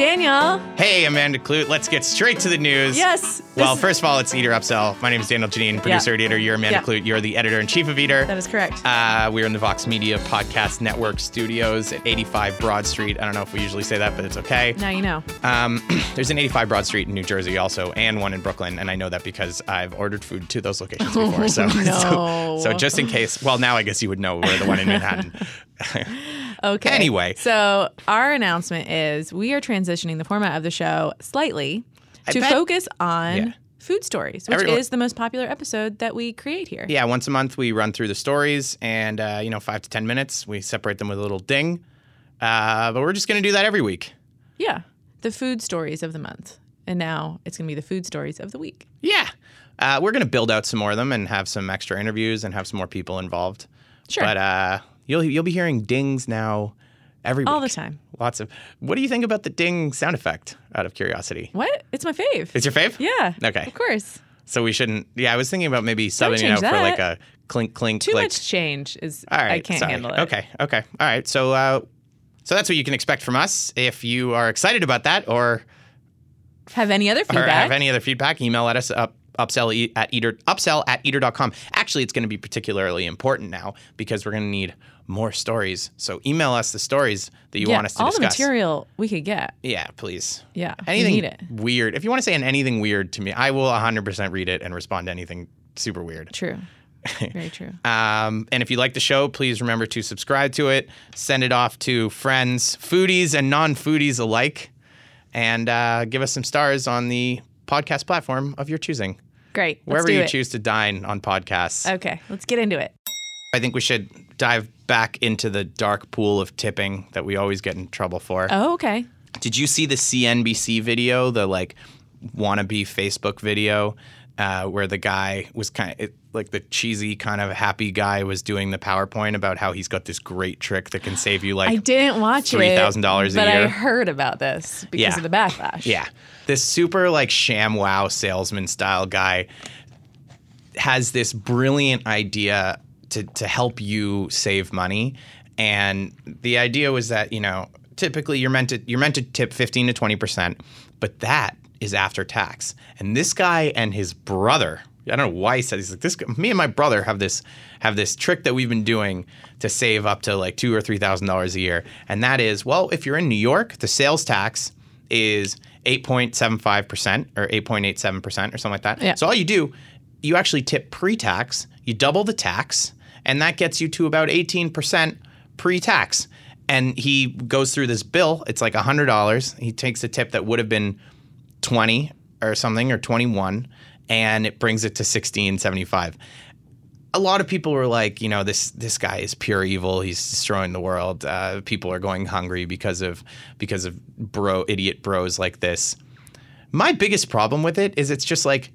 Daniel. Hey, Amanda Kludt. Let's get straight to the news. Yes. Well, this- first of all, it's Eater Upsell. My name is Daniel Geneen, producer editor. You're Amanda Yeah. Kludt. You're the editor in chief of Eater. that is correct. Uh, we're in the Vox Media Podcast Network studios at 85 Broad Street. I don't know if we usually say that, but it's okay. now you know. Um, there's an 85 Broad Street in New Jersey also, and one in Brooklyn, and I know that because I've ordered food to those locations before. so, no. so, so just in case, well, now I guess you would know where the one in Manhattan. Okay. Anyway. So our announcement is we are transitioning the format of the show slightly I to bet- focus on Yeah. food stories, which Everyone- is the most popular episode that we create here. Yeah, once a month we run through the stories, and uh, you know, five to ten minutes. We separate them with a little ding. Uh, but we're just gonna do that every week. Yeah. The food stories of the month. And now it's going to be the food stories of the week. Yeah, uh, we're gonna build out some more of them and have some extra interviews and have some more people involved. Sure. But uh, you'll you'll be hearing dings now every All the time. Lots of. What do you think about the ding sound effect? Out of curiosity, What? It's my fave. it's your fave. yeah. Okay. Of course. So we shouldn't. Yeah, I was thinking about maybe subbing it out for like a clink clink. Too like, much change is All right, I can't sorry. handle it. Okay, okay, all right. So, uh, so that's what you can expect from us. If you are excited about that, or, Have any other feedback? have any other feedback, email at us up upsell at eater upsell at eater.com. Actually, it's going to be particularly important now because we're going to need more stories. So email us the stories that you yeah, want us to all discuss. the material we could get. Yeah, please. Yeah. we Anything need it. weird. If you want to say anything weird to me, I will 100% read it and respond to anything super weird. True. Very true. Um, and if you like the show, please remember to subscribe to it, send it off to friends, foodies and non foodies alike, and uh, give us some stars on the podcast platform of your choosing. Great. Wherever you it. choose to dine on podcasts. Okay, let's get into it. I think we should dive back into the dark pool of tipping that we always get in trouble for. Oh, okay. Did you see the CNBC video, the like wannabe Facebook video, uh, where the guy was kind of like the cheesy kind of happy guy was doing the PowerPoint about how he's got this great trick that can save you like I didn't watch it. $3,000 a but I heard about this because Yeah. of the backlash. Yeah. This super like sham wow salesman style guy has this brilliant idea to, to help you save money. And the idea was that, you know, typically you're meant to you're meant to tip 15 to 20%, but that is after tax. And this guy and his brother, I don't know why he said he's like this guy- me and my brother have this have this trick that we've been doing to save up to like two or three thousand dollars a year. And that is, well, if you're in New York, the sales tax is 8.75% or 8.87% or something like that. Yeah. So all you do, you actually tip pre-tax, you double the tax, and that gets you to about 18% pre-tax. And he goes through this bill, it's like $100. He takes a tip that would have been 20 or something or 21 and it brings it to 1675 a lot of people were like, you know, this this guy is pure evil. He's destroying the world. Uh, people are going hungry because of because of bro idiot bros like this. My biggest problem with it is it's just like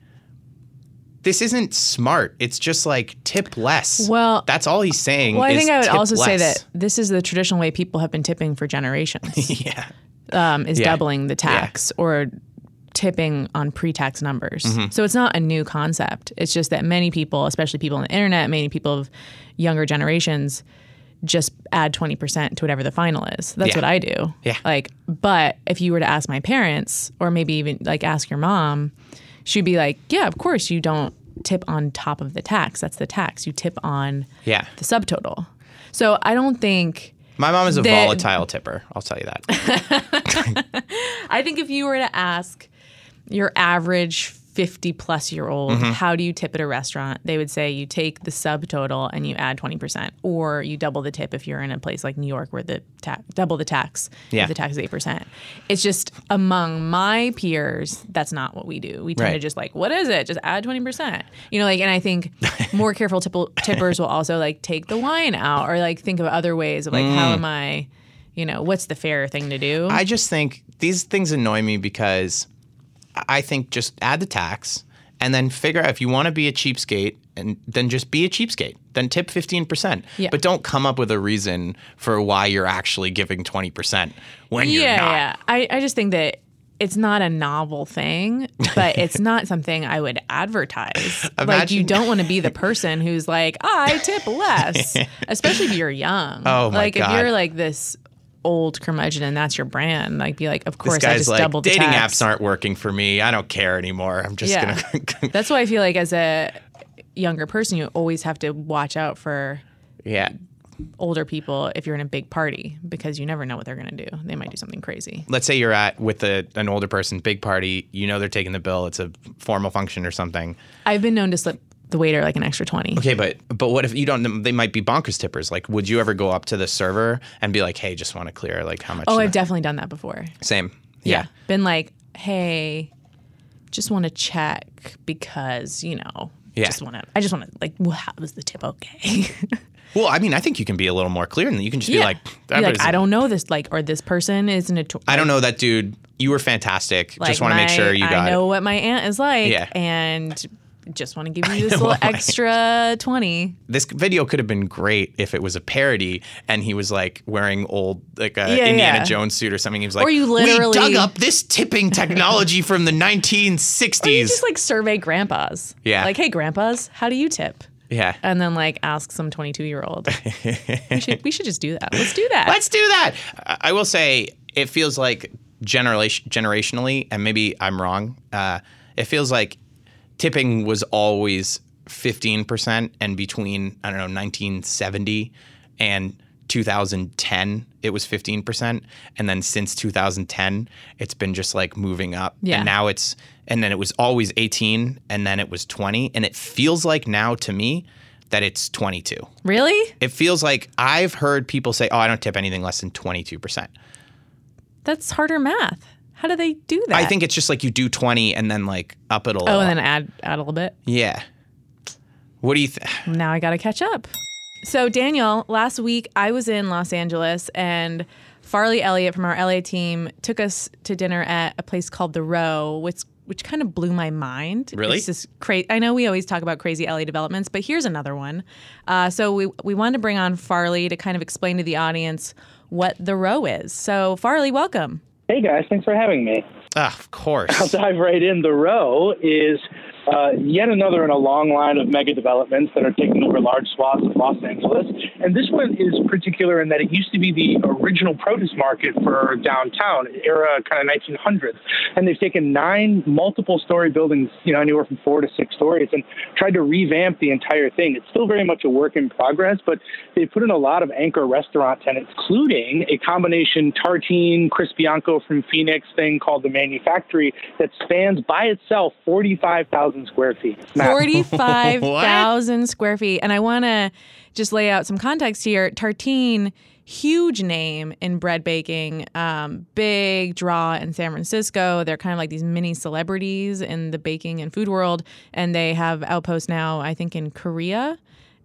this isn't smart. It's just like tip less. Well- that's all he's saying. Well, I think I would also say that this is the traditional way people have been tipping for generations. yeah, um, is Yeah. doubling the tax or tipping on pre-tax numbers. Mm-hmm. So it's not a new concept. It's just that many people, especially people on the internet, many people of younger generations, just add twenty percent to whatever the final is. That's Yeah. what I do. Yeah. Like, but if you were to ask my parents, or maybe even like ask your mom, she'd be like, "Yeah, of course you don't tip on top of the tax. That's the tax. You tip on yeah. the subtotal." So I don't think. My mom is a The- volatile tipper. I'll tell you that. I think if you were to ask your average 50 plus year old, Mm-hmm. how do you tip at a restaurant? They would say you take the subtotal and you add 20%, or you double the tip if you're in a place like New York where the ta- double the tax, if Yeah. the tax is 8%. It's just among my peers, that's not what we do. We tend to just like, what is it? Just add 20%. You know, like, and I think more careful tipple, tippers will also like take the wine out or like think of other ways of like, how am I, you know, what's the fair thing to do? Mm. I just think these things annoy me because I think just add the tax and then figure out if you want to be a cheapskate and then just be a cheapskate. Then tip 15%. Yeah. But don't come up with a reason for why you're actually giving 20% when you're yeah, not. yeah. I, I just think that it's not a novel thing, but it's not something I would advertise. like you don't want to be the person who's like, I tip less, especially if you're young. Oh, my like if you're like this old curmudgeon and that's your brand, like be like, of course I just like, doubled the dating tax. apps aren't working for me. I don't care anymore. I'm just Yeah. gonna. That's why I feel like as a younger person, you always have to watch out for yeah. older people if you're in a big party because you never know what they're going to do. They might do something crazy. Let's say you're at with a, an older person, big party. You know they're taking the bill. It's a formal function or something. I've been known to slip the waiter like an extra 20. Okay, but but what if you don't? They might be bonkers tippers. Like, would you ever go up to the server and be like, "Hey, just want to clear like how much?" Oh, I've I-" definitely done that before. Same. Yeah. Yeah. Been like, hey, just want to check because, you know, Yeah. just want to, I just want to, like, well, how was the tip okay? Well, I mean, I think you can be a little more clear, and you can just be yeah. like, Be like, I don't know this, like, or this person is an attorney. I don't know that dude. You were fantastic. Like just want to make sure you got it. I know it." what my aunt is like. Yeah. And just want to give you this little extra 20. This video could have been great if it was a parody, and he was like wearing old like a Yeah, Indiana yeah. Jones suit or something. He was like, Or you "We literally- dug up this tipping technology from the 1960s." Or you just like survey grandpas. Yeah. Like, hey, grandpas, how do you tip? yeah. And then like ask some 22 year old. we, should, we should just do that. Let's do that. Let's do that. I I will say it feels like generation generationally, and maybe I'm wrong. Uh, it feels like tipping was always 15%, and between I don't know 1970 and 2010, it was 15%, and then since 2010, it's been just like moving up. Yeah. And now it's and then it was always 18, and then it was 20, and it feels like now to me that it's 22 really? it feels like I've heard people say, "Oh, I don't tip anything less than twenty two percent." That's harder math. How do they do that? I think it's just like you do twenty and then like up it a little. Oh, and then add add a little bit. yeah. What do you think? Now I got to catch up. So Daniel, last week I was in Los Angeles and Farley Elliott from our LA team took us to dinner at a place called The Row, which which kind of blew my mind. Really? It's just crazy. I know we always talk about crazy LA developments, but here's another one. Uh, so we we wanted to bring on Farley to kind of explain to the audience what The Row is. So Farley, welcome. Hey guys, thanks for having me. Ah, of course. I'll dive right in. The Row is uh, yet another in a long line of mega developments that are taking over large swaths of Los Angeles. And this one is particular in that it used to be the original produce market for downtown, era kind of 1900s. And they've taken nine multiple story buildings, you know, anywhere from four to six stories, and tried to revamp the entire thing. It's still very much a work in progress, but they put in a lot of anchor restaurant tenants, including a combination tartine, Chris Bianco from Phoenix thing called the Manufactory that spans by itself 45,000 square feet. 45,000 square feet. And I want to just lay out some context here. Tartine, huge name in bread baking, um, big draw in San Francisco. They're kind of like these mini celebrities in the baking and food world. And they have outposts now, I think, in Korea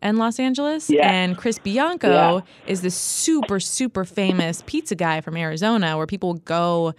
and Los Angeles. Yeah. And Chris Bianco Yeah. is this super, super famous pizza guy from Arizona where people go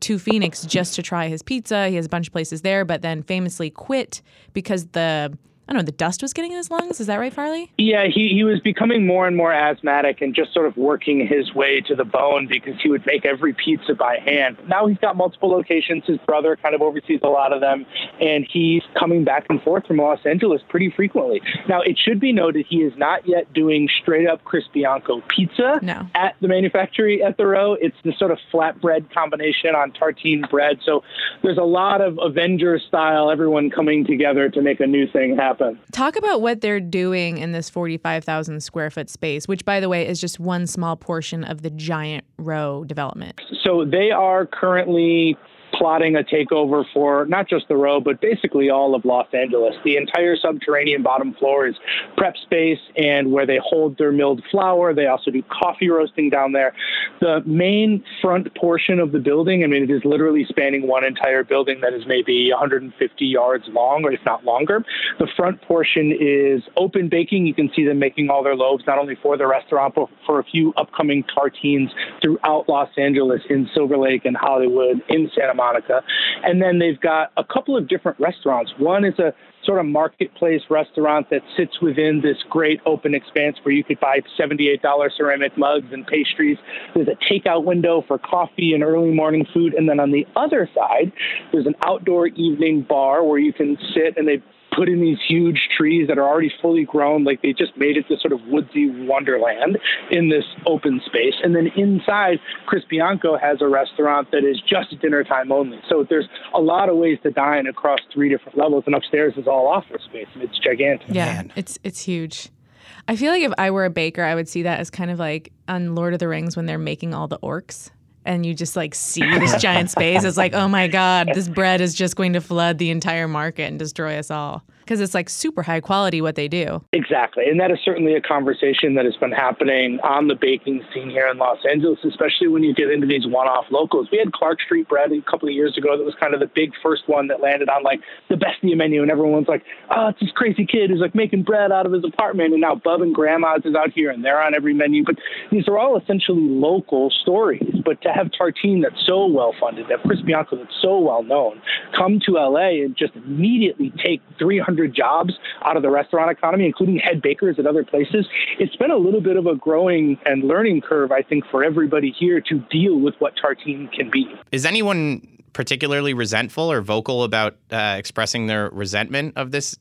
to Phoenix just to try his pizza. He has a bunch of places there, but then famously quit because the I don't know, the dust was getting in his lungs. Is that right, Farley? Yeah, he, he was becoming more and more asthmatic and just sort of working his way to the bone because he would make every pizza by hand. Now he's got multiple locations. His brother kind of oversees a lot of them, and he's coming back and forth from Los Angeles pretty frequently. Now, it should be noted he is not yet doing straight up Chris Bianco pizza No. at the manufactory at the row. It's the sort of flatbread combination on tartine bread. So there's a lot of Avengers style, everyone coming together to make a new thing happen. Talk about what they're doing in this 45,000 square foot space, which, by the way, is just one small portion of the giant row development. So they are currently plotting a takeover for not just the row, but basically all of Los Angeles. The entire subterranean bottom floor is prep space and where they hold their milled flour. They also do coffee roasting down there. The main front portion of the building, I mean, it is literally spanning one entire building that is maybe 150 yards long, or if not longer. The front portion is open baking. You can see them making all their loaves, not only for the restaurant, but for a few upcoming tartines throughout Los Angeles, in Silver Lake and Hollywood, in Santa Monica. And then they've got a couple of different restaurants. One is a sort of marketplace restaurant that sits within this great open expanse where you could buy $78 ceramic mugs and pastries. There's a takeout window for coffee and early morning food. And then on the other side, there's an outdoor evening bar where you can sit and they put in these huge trees that are already fully grown. Like they just made it this sort of woodsy wonderland in this open space. And then inside, Chris Bianco has a restaurant that is just dinner time only. So there's a lot of ways to dine across three different levels. And upstairs is all office space. And it's gigantic. Yeah, Man. it's it's huge. I feel like if I were a baker, I would see that as kind of like on Lord of the Rings when they're making all the orcs. And you just like see this giant space. It's like, oh my God, this bread is just going to flood the entire market and destroy us all. Because it's like super high quality what they do. Exactly. And that is certainly a conversation that has been happening on the baking scene here in Los Angeles, especially when you get into these one off locals. We had Clark Street Bread a couple of years ago that was kind of the big first one that landed on like the best Bestia menu. And everyone's like, oh, it's this crazy kid who's like making bread out of his apartment. And now Bub and Grandma's is out here and they're on every menu. But these are all essentially local stories. But to have Tartine that's so well funded, that Chris Bianco that's so well known, come to LA and just immediately take 300 jobs out of the restaurant economy, including head bakers at other places. It's been a little bit of a growing and learning curve, I think, for everybody here to deal with what Tartine can be. Is anyone particularly resentful or vocal about uh, expressing their resentment of this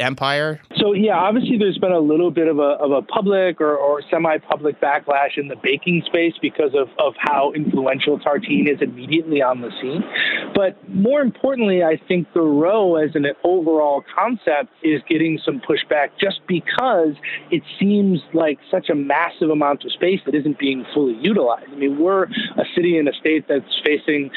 empire? So yeah, obviously there's been a little bit of a, of a public or, or semi-public backlash in the baking space because of, of how influential Tartine is immediately on the scene. But more importantly, I think the row as an overall concept is getting some pushback just because it seems like such a massive amount of space that isn't being fully utilized. I mean, we're a city and a state that's facing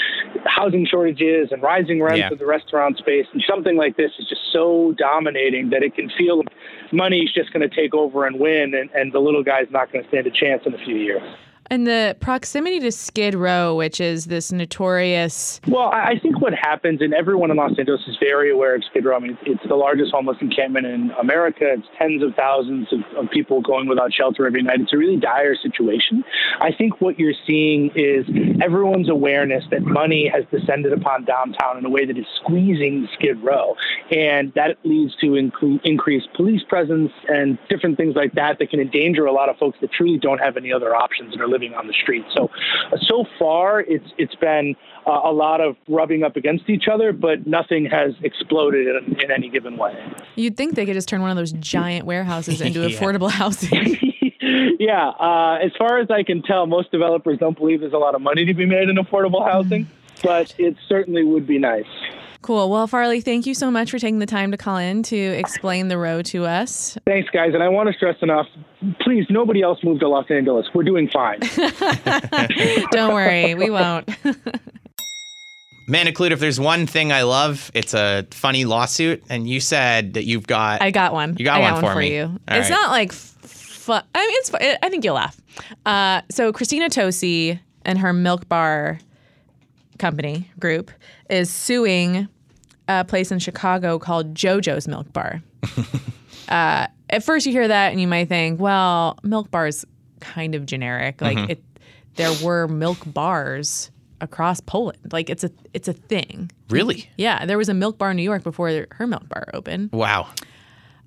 housing shortages and rising rents Yeah. of the restaurant space, and something like this is just so dominating that it can feel money's just going to take over and win, and, and the little guy's not going to stand a chance in a few years. And the proximity to Skid Row, which is this notorious Well, I think what happens, and everyone in Los Angeles is very aware of Skid Row. I mean, it's, the largest homeless encampment in America. It's tens of thousands of, of people going without shelter every night. It's a really dire situation. I think what you're seeing is everyone's awareness that money has descended upon downtown in a way that is squeezing Skid Row, and that leads to incre- increased police presence and different things like that that can endanger a lot of folks that truly don't have any other options and are living on the street. So, uh, so far, it's it's been uh, a lot of rubbing up against each other, but nothing has exploded in, in any given way. You'd think they could just turn one of those giant warehouses into Yeah. affordable housing. yeah, uh, as far as I can tell, most developers don't believe there's a lot of money to be made in affordable housing, but it certainly would be nice. Cool. Well, Farley, thank you so much for taking the time to call in to explain the row to us. Thanks, guys. And I want to stress enough please, nobody else move to Los Angeles. We're doing fine. Don't worry, we won't. Amanda Kludt, if there's one thing I love, it's a funny lawsuit. And you said that you've got. I got one. You got I one for me. you. All it's right. not like fun. I mean, it's. fu- I think you'll laugh. Uh, so Christina Tosi and her Milk Bar company group is suing a place in Chicago called JoJo's Milk Bar. uh, at first, you hear that and you might think, well, Milk Bar is kind of generic. Like Mm-hmm. it, there were milk bars across Poland. Like it's a it's a thing. really? Yeah, there was a milk bar in New York before her milk bar opened. Wow.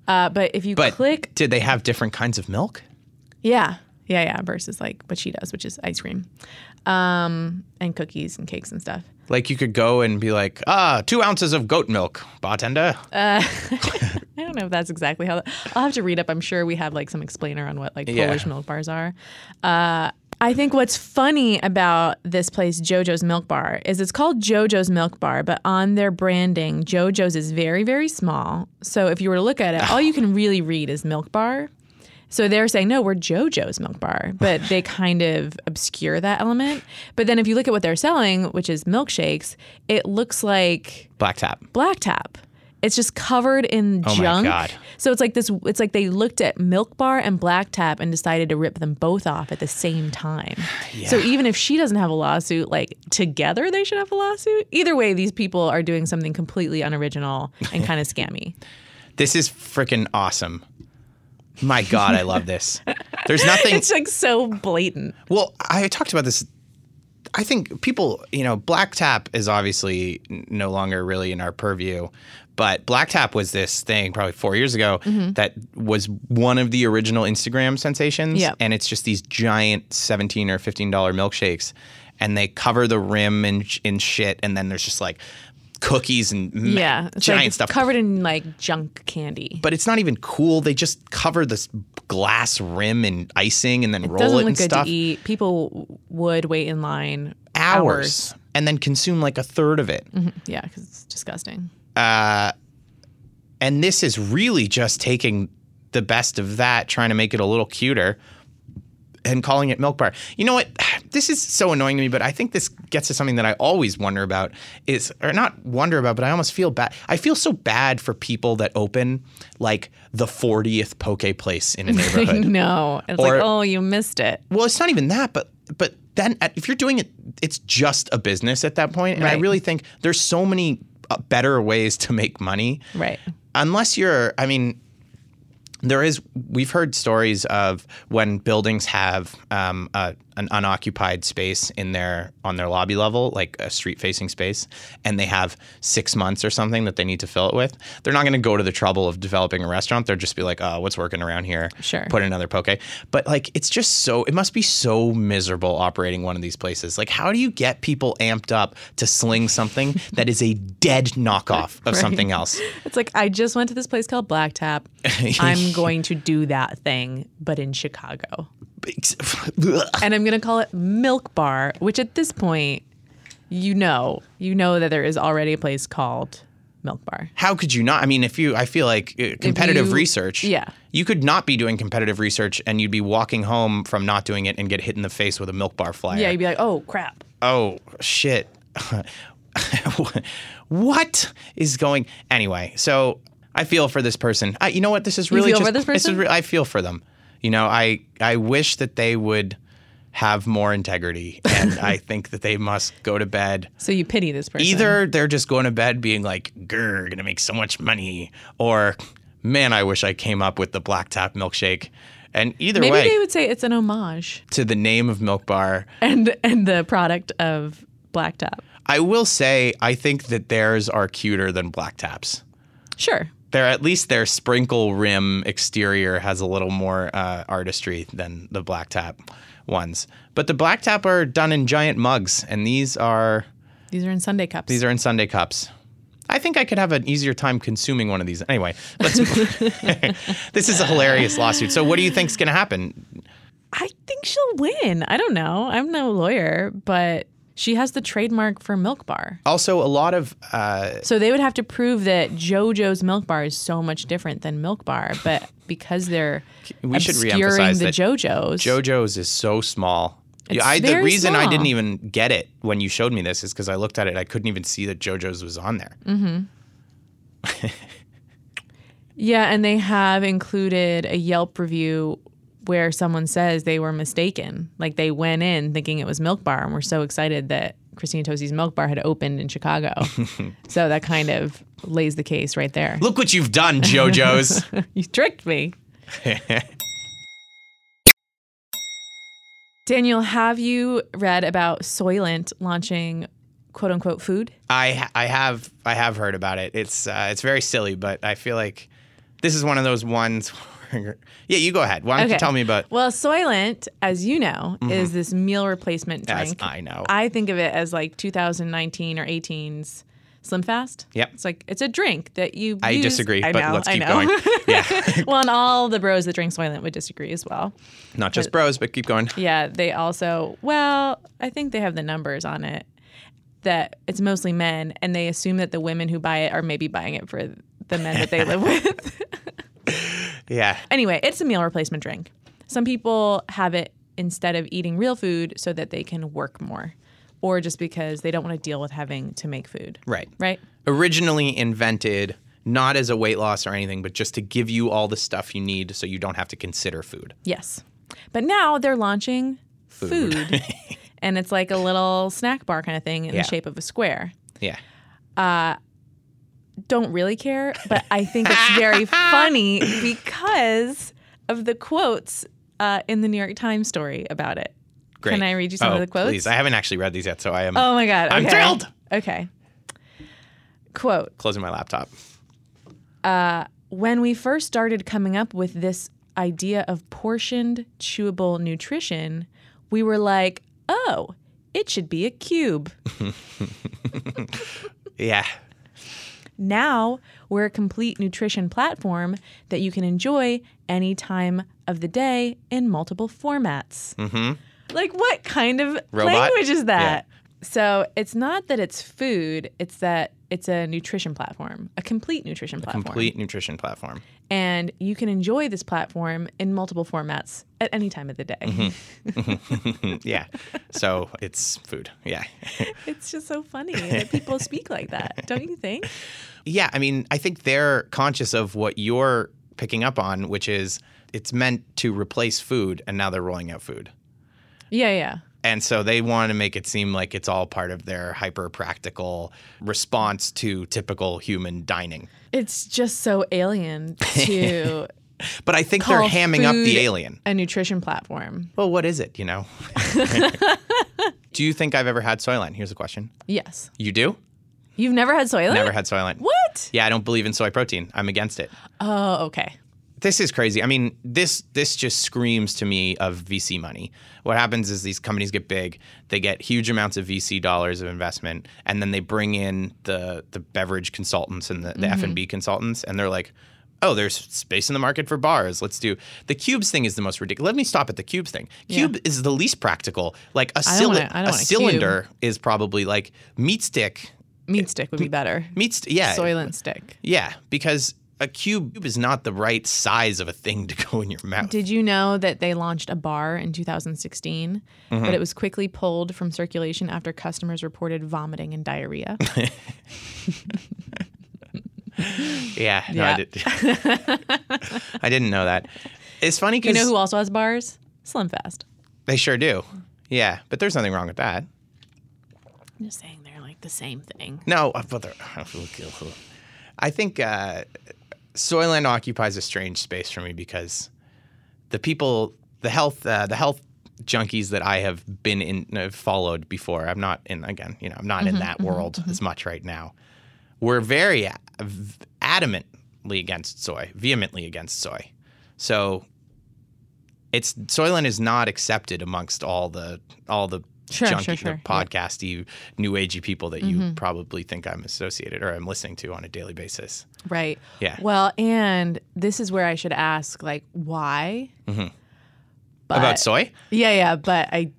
Uh, but if you But click, did they have different kinds of milk? yeah, yeah, yeah, versus like what she does, which is ice cream, um, and cookies and cakes and stuff. Like you could go and be like, ah, two ounces of goat milk, bartender. Uh, I don't know if that's exactly how. That, I'll have to read up. I'm sure we have like some explainer on what like Yeah. Polish milk bars are. Uh, I think what's funny about this place, JoJo's Milk Bar, is it's called JoJo's Milk Bar, but on their branding, JoJo's is very, very small. So if you were to look at it, all you can really read is Milk Bar. So they're saying, no, we're JoJo's Milk Bar, but they kind of obscure that element. But then if you look at what they're selling, which is milkshakes, it looks like Black tap. Black Tap. It's just covered in Oh my junk. God. So it's like this. It's like they looked at Milk Bar and Black Tap and decided to rip them both off at the same time. Yeah. So even if she doesn't have a lawsuit, like together they should have a lawsuit. Either way, these people are doing something completely unoriginal and kind of scammy. This is freaking awesome. My God, I love this. There's nothing. It's like so blatant. Well, I talked about this. I think people, you know, Black Tap is obviously no longer really in our purview, but Black Tap was this thing probably four years ago mm-hmm. that was one of the original Instagram sensations. Yep. And it's just these giant seventeen or fifteen dollar milkshakes, and they cover the rim in in shit, and then there's just like cookies and Yeah, giant like stuff. covered in like junk candy. but it's not even cool. They just cover this glass rim in icing and then roll Doesn't it look and good stuff. to eat. People would wait in line hours, and then consume like a third of it. Mm-hmm. Yeah, because it's disgusting. Uh, and this is really just taking the best of that, trying to make it a little cuter and calling it milk bar. You know what? This is so annoying to me, but I think this gets to something that I always wonder about is or not wonder about, but I almost feel bad. I feel so bad for people that open like the 40th poke place in a neighborhood. no, it's Or- like oh, you missed it. Well, it's not even that, but but then at, if you're doing it, it's just a business at that point. And I really think there's so many uh, better ways to make money. Right. Unless you're, I mean, there is. We've heard stories of when buildings have um, a, an unoccupied space in their on their lobby level, like a street-facing space, and they have six months or something that they need to fill it with. They're not going to go to the trouble of developing a restaurant. They'll just be like, "Oh, what's working around here? Sure. put another poke." But like, it's just so. It must be so miserable operating one of these places. Like, how do you get people amped up to sling something that is a dead knockoff of something else? It's like I just went to this place called Black Tap. I'm going to do that thing, but in Chicago, and I'm going to call it Milk Bar. Which at this point, you know, you know that there is already a place called Milk Bar. how could you not? I mean, if you, I feel like uh, competitive you- research. yeah. You could not be doing competitive research and you'd be walking home from not doing it and get hit in the face with a milk bar flyer. Yeah, you'd be like, oh crap. oh, shit. what is going Anyway, so I feel for this person. I, you know what? This is really feel just, for this is person? re- I feel for them. You know, I, I wish that they would have more integrity and I think that they must go to bed So you pity this person. Either they're just going to bed being like, grr, gonna make so much money, or man, I wish I came up with the black tap milkshake. And either maybe way, they would say it's an homage to the name of Milk Bar, and and the product of Black Tap. I will say I think that theirs are cuter than Black Tap's. Sure. They're at least their sprinkle rim exterior has a little more uh, artistry than the Black Tap ones. But the Black Tap are done in giant mugs, and these are These are in sundae cups. These are in sundae cups. I think I could have an easier time consuming one of these. Anyway, let's. this is a hilarious lawsuit. So, what do you think's going to happen? I think she'll win. I don't know. I'm no lawyer, but she has the trademark for Milk Bar. Also, a lot of uh, So they would have to prove that JoJo's Milk Bar is so much different than Milk Bar, but because they're We should obscuring reemphasize the that JoJo's. JoJo's is so small. It's I, the reason I didn't even get it when you showed me this is because I looked at it. I couldn't even see that JoJo's was on there. Mm-hmm. yeah, and they have included a Yelp review where someone says they were mistaken. Like they went in thinking it was Milk Bar and were so excited that Christina Tosi's Milk Bar had opened in Chicago. so that kind of lays the case right there. Look what you've done, JoJo's. You tricked me. Daniel, have you read about Soylent launching quote unquote food? I I have I have heard about it. It's uh, it's very silly, but I feel like this is one of those ones. Yeah, you go ahead. Why don't you tell me about? Well, Soylent, as you know, mm-hmm. is this meal replacement As drink. I know. I think of it as like 2019 or 18's Slim Fast. Yep. It's like it's a drink that you. I use- disagree, I but know, let's keep going. Yeah, well, and all the bros that drink Soylent would disagree as well. not just bros, but keep going. Yeah, they also, well, I think they have the numbers on it that it's mostly men, and they assume that the women who buy it are maybe buying it for the men that they live with. Yeah. Anyway, it's a meal replacement drink. Some people have it instead of eating real food so that they can work more, or just because they don't want to deal with having to make food. Right. Right? Originally invented not as a weight loss or anything, but just to give you all the stuff you need so you don't have to consider food. Yes. But now they're launching food. and it's like a little snack bar kind of thing in Yeah. the shape of a square. Yeah. Uh, Don't really care, but I think it's very funny because of the quotes uh, in the New York Times story about it. Great. Can I read you some oh, of the quotes? Please. I haven't actually read these yet, so I am Oh my God. I'm okay. thrilled. Okay. Quote closing my laptop. When we first started coming up with this idea of portioned, chewable nutrition, we were like, oh, it should be a cube. Yeah. Now we're a complete nutrition platform that you can enjoy any time of the day in multiple formats. Mm-hmm. Like, what kind of Robot? language is that? So it's not that it's food; it's that it's a nutrition platform, a complete nutrition platform, Complete nutrition platform. and you can enjoy this platform in multiple formats at any time of the day. Mm-hmm. yeah. So it's food. Yeah. it's just so funny that people speak like that, don't you think? Yeah, I mean, I think they're conscious of what you're picking up on, which is it's meant to replace food, and now they're rolling out food. Yeah, yeah. And so they want to make it seem like it's all part of their hyper practical response to typical human dining. It's just so alien to But I think they're hamming up the alien. a nutrition platform. Well, what is it, you know? do you think I've ever had Soylent? Here's a question. Yes. You do? You've never had Soylent? Never had Soylent. What? Yeah, I don't believe in soy protein. I'm against it. Oh, okay. This is crazy. I mean, this this just screams to me of VC money. What happens is these companies get big, they get huge amounts of VC dollars of investment, and then they bring in the the beverage consultants and the, the mm-hmm. F and B consultants, and they're like, "Oh, there's space in the market for bars. Let's do the cubes thing." Is the most ridiculous. Let me stop at the cubes thing. Cube is the least practical. Like a, don't wanna- a cylinder is probably like meat stick. Meat stick would be better. Meat, st- yeah, Soylent stick. yeah, because a cube is not the right size of a thing to go in your mouth. Did you know that they launched a bar in 2016, Mm-hmm. but it was quickly pulled from circulation after customers reported vomiting and diarrhea? Yeah, no, Yeah. I, did. I didn't know that. It's funny because you know who also has bars? Slim Fast. they sure do. Yeah, but there's nothing wrong with that. I'm just saying they're like the same thing. No, uh, but they're- I think uh, Soylent occupies a strange space for me because the people, the health, uh, the health junkies that I have been in, uh, followed before. I'm not in again. You know, I'm not in that world as much right now. We're very a- adamantly against soy, vehemently against soy. So it's Soylent is not accepted amongst all the all the Sure, junky sure, sure. the podcasty new agey people that you probably think I'm associated or I'm listening to on a daily basis. Right. Yeah. Well, and this is where I should ask, like, why? Mm-hmm. About soy? Yeah, yeah, but I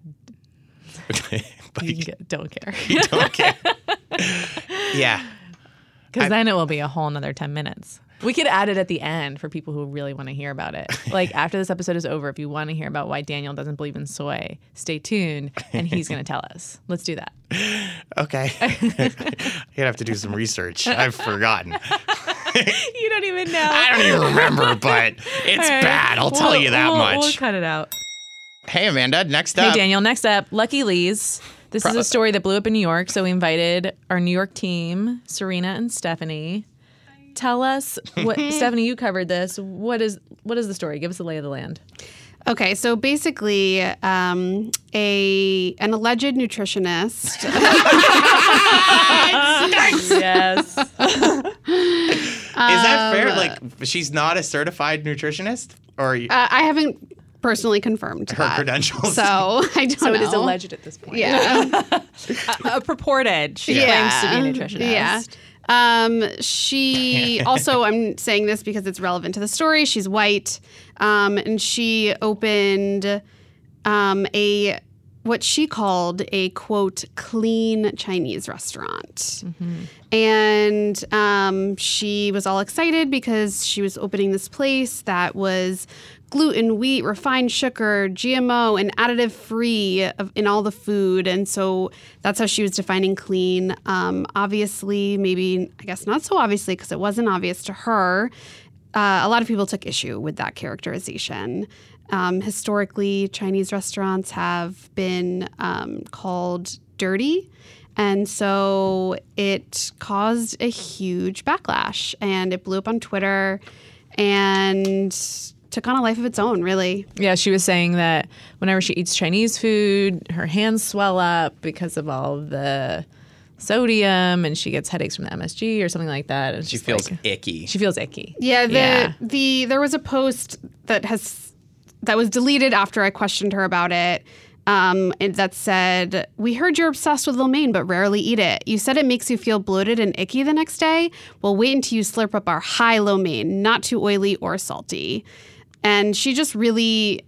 but you don't care. don't care. yeah. Because then it will be a whole another 10 minutes. We could add it at the end for people who really want to hear about it. Like after this episode is over, if you want to hear about why Daniel doesn't believe in soy, stay tuned and he's going to tell us. Let's do that. Okay. You're gonna have to do some research. I've forgotten. You don't even know. I don't even remember, but it's right. bad. I'll tell We'll- you that we'll- much. We'll cut it out. Hey Amanda, next up. Hey. Daniel, next up, Lucky Lee's. This is a story that blew up in New York. So we invited our New York team, Serena and Stephanie. Tell us what Stephanie, you covered this. What is what is the story? Give us the lay of the land. Okay, so basically, um, a an alleged nutritionist. yes. Is that fair? Um, Like she's not a certified nutritionist? Or you- Uh, I haven't personally confirmed her that, credentials? so I don't So know. it is alleged at this point. Yeah, Uh, purported. She yeah. claims to be a nutritionist. Yeah. Um, she also, I'm saying this because it's relevant to the story. She's white, um, and she opened um, a what she called a quote clean Chinese restaurant, and um, Um, she was all excited because she was opening this place that was gluten, wheat, refined sugar, GMO, and additive free in all the food. And so that's how she was defining clean. Um, obviously, maybe, I guess not so obviously, because it wasn't obvious to her. Uh, a lot of people took issue with that characterization. Um, historically, Chinese restaurants have been um, called dirty. And so it caused a huge backlash and it blew up on Twitter and took on a life of its own, really. Yeah, she was saying that whenever she eats Chinese food, her hands swell up because of all of the sodium and she gets headaches from the MSG or something like that. And she feels like, icky. She feels icky. Yeah, the yeah. the there was a post that has that was deleted after I questioned her about it. Um, that said, We heard you're obsessed with lo mein, but rarely eat it. You said it makes you feel bloated and icky the next day. Well, wait until you slurp up our high lo mein, not too oily or salty. And she just really,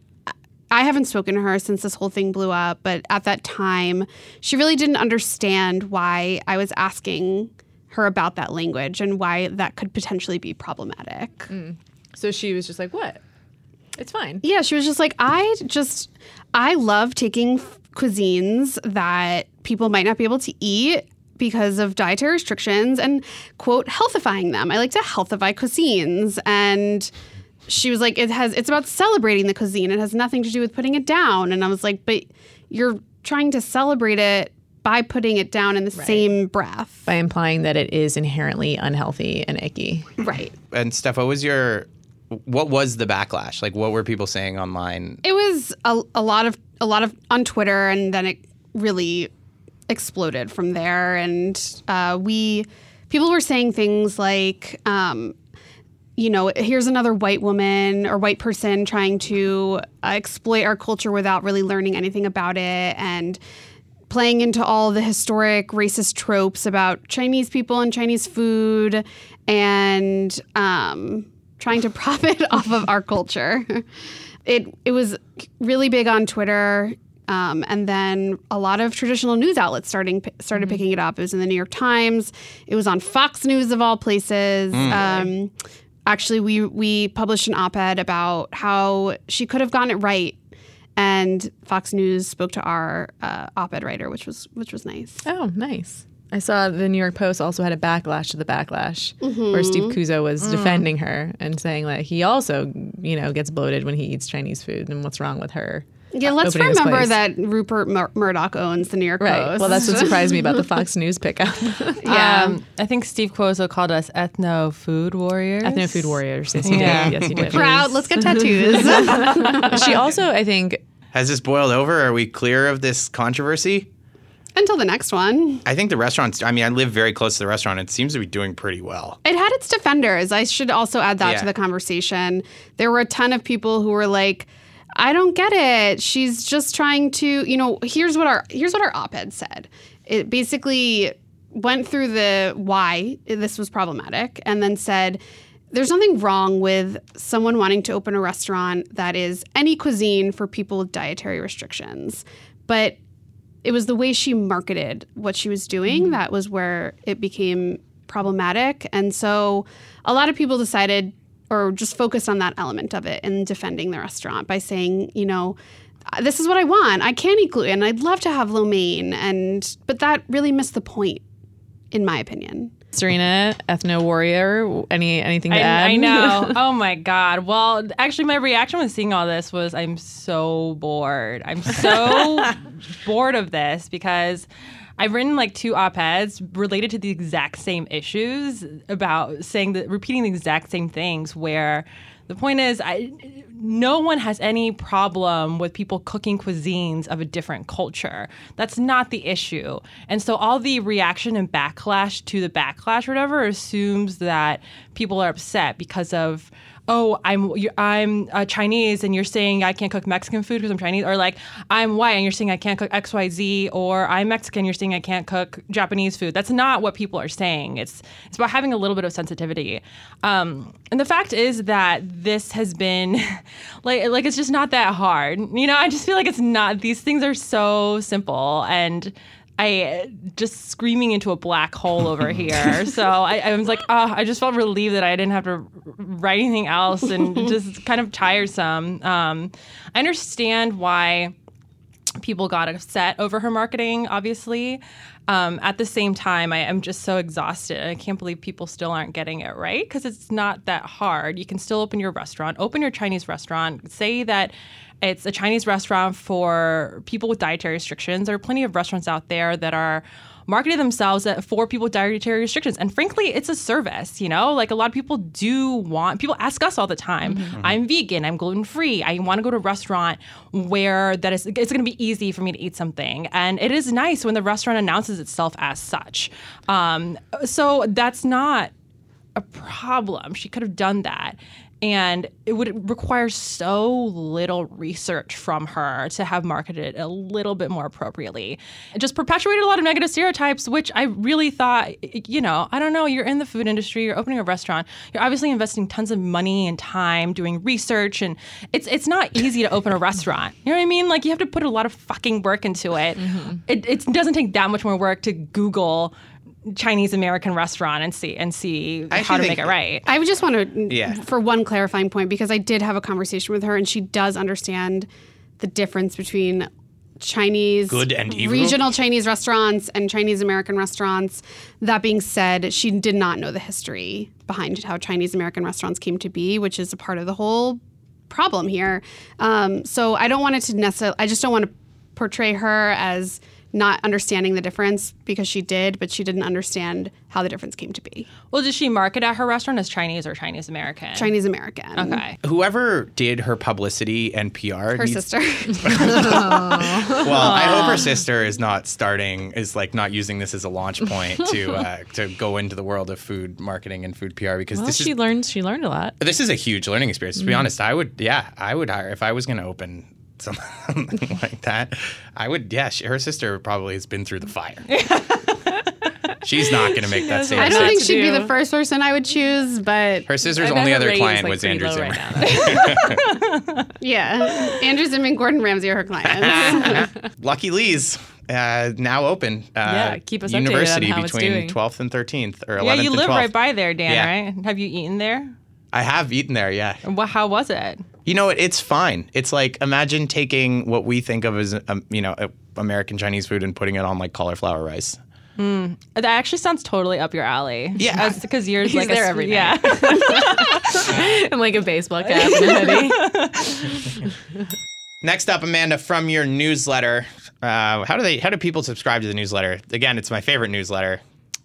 I haven't spoken to her since this whole thing blew up, but at that time, she really didn't understand why I was asking her about that language and why that could potentially be problematic. Mm. So she was just like, What? It's fine. Yeah, she was just like, I just, I love taking cuisines that people might not be able to eat because of dietary restrictions and quote healthifying them. I like to healthify cuisines and she was like it has it's about celebrating the cuisine. It has nothing to do with putting it down. And I was like, but you're trying to celebrate it by putting it down in the right. same breath. By implying that it is inherently unhealthy and icky. Right. And Steph, what was your what was the backlash? Like, what were people saying online? It was a, a lot of a lot of on Twitter, and then it really exploded from there. And uh, we people were saying things like, um, you know, here's another white woman or white person trying to uh, exploit our culture without really learning anything about it, and playing into all the historic racist tropes about Chinese people and Chinese food, and um, trying to profit off of our culture. It it was really big on Twitter. Um, and then a lot of traditional news outlets starting started mm-hmm. picking it up. It was in the New York Times. It was on Fox News of all places. Mm. Um, actually, we we published an op-ed about how she could have gotten it right, and Fox News spoke to our uh, op-ed writer, which was which was nice. Oh, nice. I saw the New York Post also had a backlash to the backlash, mm-hmm. where Steve Cuozzo was mm. defending her and saying that he also, you know, gets bloated when he eats Chinese food, and what's wrong with her? Yeah, let's remember that Rupert Mur- Murdoch owns the New York right. Post. Well, that's what surprised me about the Fox News pickup. yeah, um, I think Steve Cuozzo called us ethno food warriors. Ethno food warriors. Yes, he yeah. did. Yes, he did. Proud. Let's get tattoos. she also, I think, has this boiled over? Are we clear of this controversy? Until the next one. I think the restaurants, I mean, I live very close to the restaurant. It seems to be doing pretty well. It had its defenders. I should also add that yeah. to the conversation. There were a ton of people who were like, I don't get it. She's just trying to, you know, here's what our here's what our op-ed said. It basically went through the why this was problematic and then said there's nothing wrong with someone wanting to open a restaurant that is any cuisine for people with dietary restrictions. But it was the way she marketed what she was doing mm-hmm. that was where it became problematic. And so a lot of people decided or just focused on that element of it in defending the restaurant by saying, you know, this is what I want. I can eat gluten. I'd love to have lo mein and but that really missed the point in my opinion. Serena, ethno warrior, any anything to I, add? I know. oh my god. Well, actually, my reaction when seeing all this was, I'm so bored. I'm so bored of this because I've written like two op-eds related to the exact same issues about saying that repeating the exact same things where the point is, I, no one has any problem with people cooking cuisines of a different culture. That's not the issue. And so all the reaction and backlash to the backlash or whatever assumes that people are upset because of oh, I'm I'm uh, Chinese and you're saying I can't cook Mexican food because I'm Chinese, or like I'm white and you're saying I can't cook X Y Z, or I'm Mexican, you're saying I can't cook Japanese food. That's not what people are saying. It's it's about having a little bit of sensitivity. Um, and the fact is that this has been like like it's just not that hard. You know, I just feel like it's not. These things are so simple and I just screaming into a black hole over here. So I, I was like, oh, I just felt relieved that I didn't have to write anything else and just kind of tiresome. Um, I understand why people got upset over her marketing, obviously. Um, at the same time, I am just so exhausted. I can't believe people still aren't getting it right because it's not that hard. You can still open your restaurant, open your Chinese restaurant, say that it's a Chinese restaurant for people with dietary restrictions. There are plenty of restaurants out there that are marketing themselves for people with dietary restrictions. And frankly, it's a service, you know? Like a lot of people do want, people ask us all the time, Mm-hmm. I'm vegan, I'm gluten free, I want to go to a restaurant where that is, it's going to be easy for me to eat something. And it is nice when the restaurant announces itself as such. Um, so that's not a problem. She could have done that. And it would require so little research from her to have marketed it a little bit more appropriately. It just perpetuated a lot of negative stereotypes, which I really thought, you know, I don't know, you're in the food industry, you're opening a restaurant, you're obviously investing tons of money and time doing research, and it's it's not easy to open a restaurant. You know what I mean? Like you have to put a lot of fucking work into it. Mm-hmm. It, it doesn't take that much more work to Google Chinese American restaurant and see and see I how to make it right. I would just want to, Yeah. for one clarifying point, because I did have a conversation with her and she does understand the difference between Chinese, Good and evil? regional Chinese restaurants and Chinese American restaurants. That being said, she did not know the history behind how Chinese American restaurants came to be, which is a part of the whole problem here. Um, so I don't want it to necessarily, I just don't want to portray her as not understanding the difference because she did, but she didn't understand how the difference came to be. Well, does she market at her restaurant as Chinese or Chinese American? Chinese American. Okay. Whoever did her publicity and PR, Her needs- sister. Well, I hope her sister is not starting, is like not using this as a launch point to uh, to go into the world of food marketing and food PR because Well, this she is learned. She learned a lot. this is a huge learning experience. To be honest, I would, yeah, I would hire if I was going to open something like that. I would, yeah. She, her sister probably has been through the fire. She's not going to make that same I don't think she'd be the first person I would choose, but Her sister's only other client like, was pretty Andrew low Zimmern. right yeah, Andrew Zimmern and Gordon Ramsay are her clients. Lucky Lee's uh, now open. Uh, Yeah, keep us updated on University how it's between doing. 12th and 13th, or 11th Yeah, you and live 12th. right by there, Dan, Yeah. right? Have you eaten there? I have eaten there, yeah. Well, how was it? You know, what? it's fine. It's like imagine taking what we think of as um, you know uh, American Chinese food and putting it on like cauliflower rice. That actually sounds totally up your alley. Yeah. because you're He's like a there s- every yeah. in like a baseball cap and a hoodie. Next up, Amanda, from your newsletter. Uh, how do they? How do people subscribe to the newsletter? Again, it's my favorite newsletter.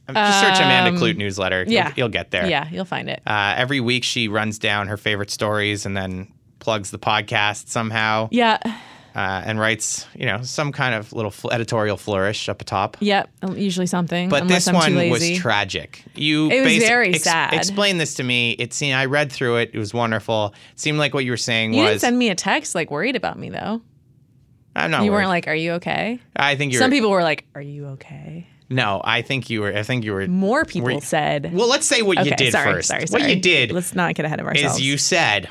Um, Just search Amanda Kludt newsletter. You'll- yeah. you'll, get there. Yeah, you'll find it. Uh, every week, she runs down her favorite stories and then plugs the podcast somehow. Yeah. uh, and writes, you know, some kind of little fl- editorial flourish up atop. Yep. Usually something. But this I'm too one was tragic. You It was basi- very sad. Explain this to me. It seemed I read through it. It was wonderful. It seemed like what you were saying You didn't was. send me a text like worried about me though. I'm not. you worried. weren't like, "Are you okay?" I think you're. Some people were like, "Are you okay?" No, I think you were. I think you were. More people you- said. Well, let's say what you did sorry, first. sorry, sorry. What you did Let's not get ahead of ourselves. is you said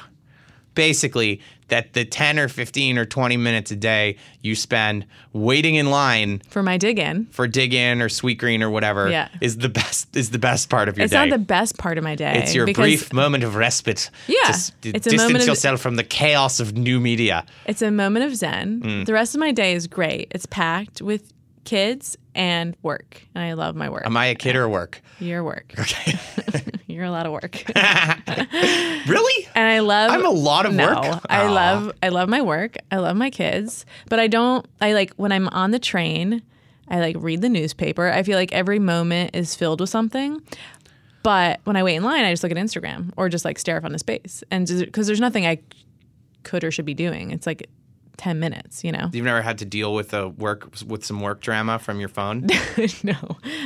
basically that the 10 or 15 or 20 minutes a day you spend waiting in line for my Dig Inn. for Dig Inn or Sweetgreen or whatever Yeah. is the best is the best part of your It's day. It's not the best part of my day. it's your brief moment of respite. Yeah, to s- to it's a distance moment of- yourself from the chaos of new media. It's a moment of zen. Mm. The rest of my day is great. It's packed with kids and work, and I love my work. Am I a kid or work? Your work. Okay. You're a lot of work. really? and I love I'm a lot of no, work? I Aw. love I love my work. I love my kids, but I don't I like when I'm on the train, I like read the newspaper. I feel like every moment is filled with something. But when I wait in line, I just look at Instagram or just like stare off into space. And because there's nothing I could or should be doing. It's like 10 minutes, you know? You've never had to deal with a work with some work drama from your phone? no,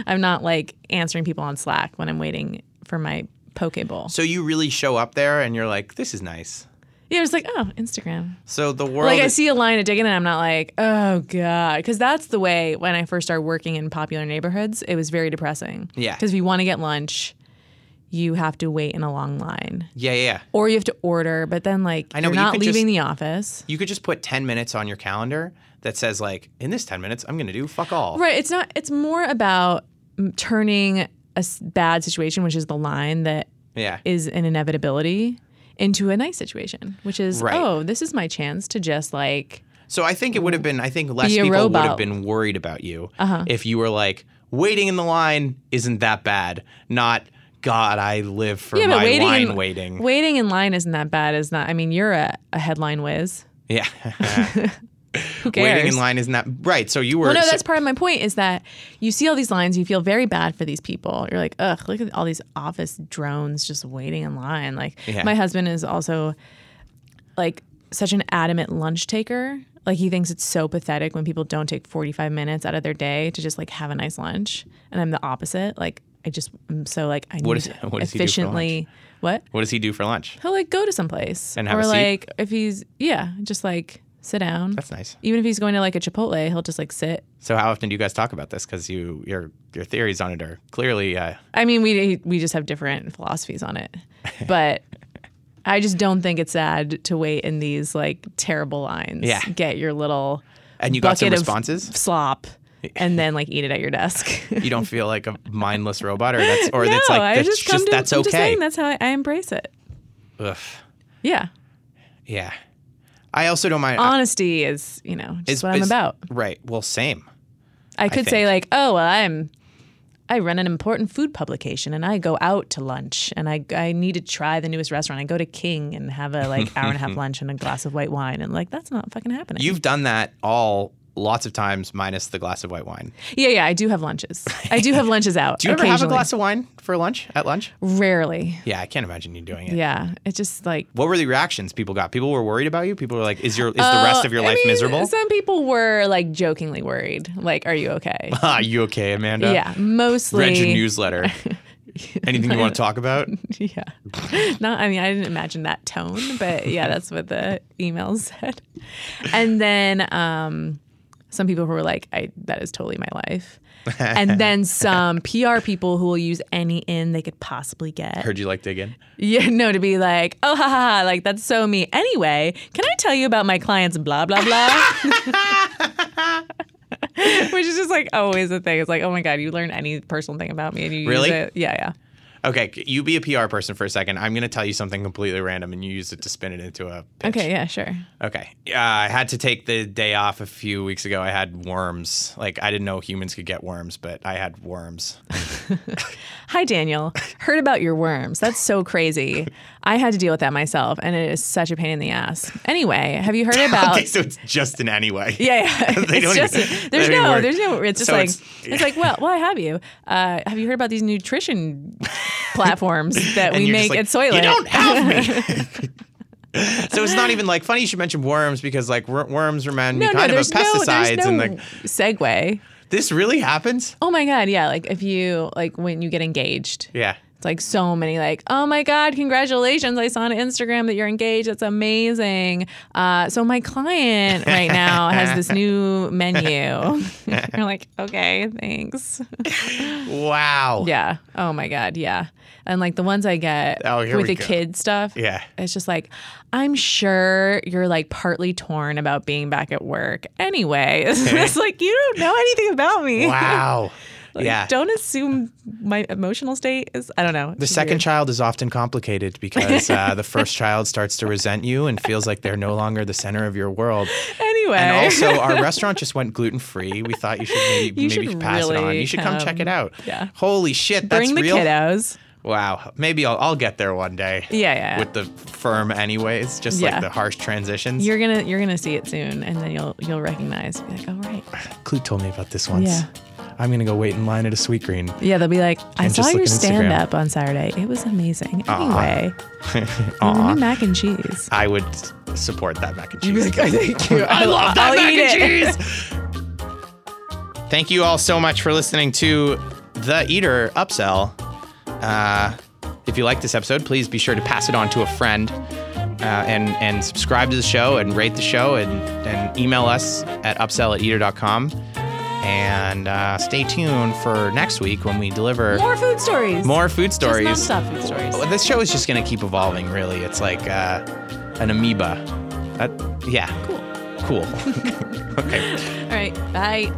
I'm not like answering people on Slack when I'm waiting for my poke bowl. so you really show up there and you're like, this is nice. Yeah, it's like, oh, Instagram. So the world Like I see a line of Dig Inn and I'm not like, oh god, because that's the way when I first started working in popular neighborhoods, it was very depressing. Yeah. Because if you want to get lunch, you have to wait in a long line. Yeah, yeah. Or you have to order, but then like I know, you're but you not leaving just- the office. You could just put 10 minutes on your calendar that says like in this 10 minutes I'm going to do fuck all. Right. It's not. It's more about turning a bad situation, which is the line that Yeah. is an inevitability, into a nice situation, which is Right. oh, this is my chance to just like So I think it would have been I think less people would have been worried about you Uh-huh. if you were like waiting in the line isn't that bad, not god I live for yeah, my waiting line in, waiting. waiting in line isn't that bad. Is not. I mean, you're a, a headline whiz. Yeah. Who cares? waiting in line isn't that right. So you were Well, no, so- that's part of my point is that you see all these lines, you feel very bad for these people. You're like, ugh, look at all these office drones just waiting in line. Like, Yeah. my husband is also like such an adamant lunch taker. Like, he thinks it's so pathetic when people don't take 45 minutes out of their day to just like have a nice lunch. And I'm the opposite. Like, I just, I'm so like, I What need is- what does he do for efficiently, what? what does he do for lunch? He'll like go to some place. And have or a seat? like, if he's, yeah, just like sit down. That's nice. Even if he's going to like a Chipotle, he'll just like sit So how often do you guys talk about this? Because you your your theories on it are clearly uh, I mean, we we just have different philosophies on it, but I just don't think it's sad to wait in these like terrible lines. Yeah. get your little and you got some responses. slop, and then like eat it at your desk. you don't feel like a mindless robot, or that's or no, that's like I that's just just, come to, that's I'm okay. just saying that's how I, I embrace it. Ugh. Yeah, Yeah. I also don't mind. honesty is you know just is- what I'm is- about. Right. Well, same. I could say like, oh well, I'm. I run an important food publication and I go out to lunch and I, I need to try the newest restaurant. I go to King and have a like hour and a half lunch and a glass of white wine and like that's not fucking happening. You've done that all lots of times, minus the glass of white wine. Yeah, yeah, I do have lunches. I do have lunches out. Do you ever have a glass of wine for lunch at lunch? Rarely. Yeah, I can't imagine you doing it. Yeah, it's just like What were the reactions people got? People were worried about you. People were like, "Is your is the rest of your Uh, I life mean, miserable?" Some people were like jokingly worried. Like, are you okay? Ah, you okay, Amanda? yeah, mostly. Read your newsletter. Anything you want to talk about? Yeah. Not. I mean, I didn't imagine that tone, but yeah, that's what the email said. And then um, some people who were like, "I that is totally my life." and then some PR people who will use any in they could possibly get. Heard you like Dig Inn. Yeah, no, to be like, oh, ha, ha, ha, like that's so me. Anyway, can I tell you about my clients, blah, blah, blah? Which is just like always a thing. It's like, oh my God, you learn any personal thing about me and you Really? use it. Yeah, yeah. Okay, you be a PR person for a second. I'm going to tell you something completely random, and you use it to spin it into a pitch. Okay, yeah, sure. Okay. Uh, I had to take the day off a few weeks ago. I had worms. Like I didn't know humans could get worms, but I had worms. Hi, Daniel. Heard about your worms. That's so crazy. I had to deal with that myself, and it is such a pain in the ass. Anyway, have you heard about? okay, so it's just an anyway. Yeah, yeah. They it's don't just even- there's they don't even no, work. there's no. It's just So like it's- it's, like well, well, I have you. Uh, have you heard about these nutrition platforms that we make just at like, Soylent? You don't have me. so it's not even like funny you should mention worms because like wor- worms remind me no, no, kind of there's of no, pesticides no and like segue. This really happens. Oh my god, yeah. Like if you like when you get engaged, Yeah. it's like so many like, oh my god, congratulations! I saw on Instagram that you're engaged. That's amazing. Uh, so my client right now has this new menu. you're like, okay, thanks. Wow. Yeah. Oh my God. Yeah. And like the ones I get Oh, with the go. kid stuff. Yeah. It's just like, I'm sure you're like partly torn about being back at work. Anyway, it's like, you don't know anything about me. Wow. Like, yeah. Don't assume my emotional state is, I don't know. The second child is often complicated because uh, the first child starts to resent you and feels like they're no longer the center of your world. Anyway. And also, our restaurant just went gluten free. We thought you should maybe, You maybe should pass it on. You should come check it out. Yeah. Holy shit, that's bring the real. kiddos. Wow. Maybe I'll, I'll get there one day. Yeah. Yeah. With the firm, anyways, just Yeah. like the harsh transitions. you're gonna you're gonna see it soon, and then you'll you'll recognize. Be like, oh right, Kludt told me about this once. Yeah. I'm gonna go wait in line at a Sweetgreen. yeah. They'll be like, I saw your look at Instagram. stand up on Saturday. It was amazing. Anyway, maybe mac and cheese. I would support that mac and cheese. like, thank you. I love that I'll mac and it. cheese. Thank you all so much for listening to the Eater Upsell. Uh, if you like this episode, please be sure to pass it on to a friend uh, and and subscribe to the show and rate the show and, and email us at upsell at eater.com. And uh, stay tuned for next week when we deliver More food stories. more food stories. Just nonstop food stories. Well, This show is just going to keep evolving, really. It's like uh, an amoeba. That, yeah. Cool. Cool. okay. All right. Bye.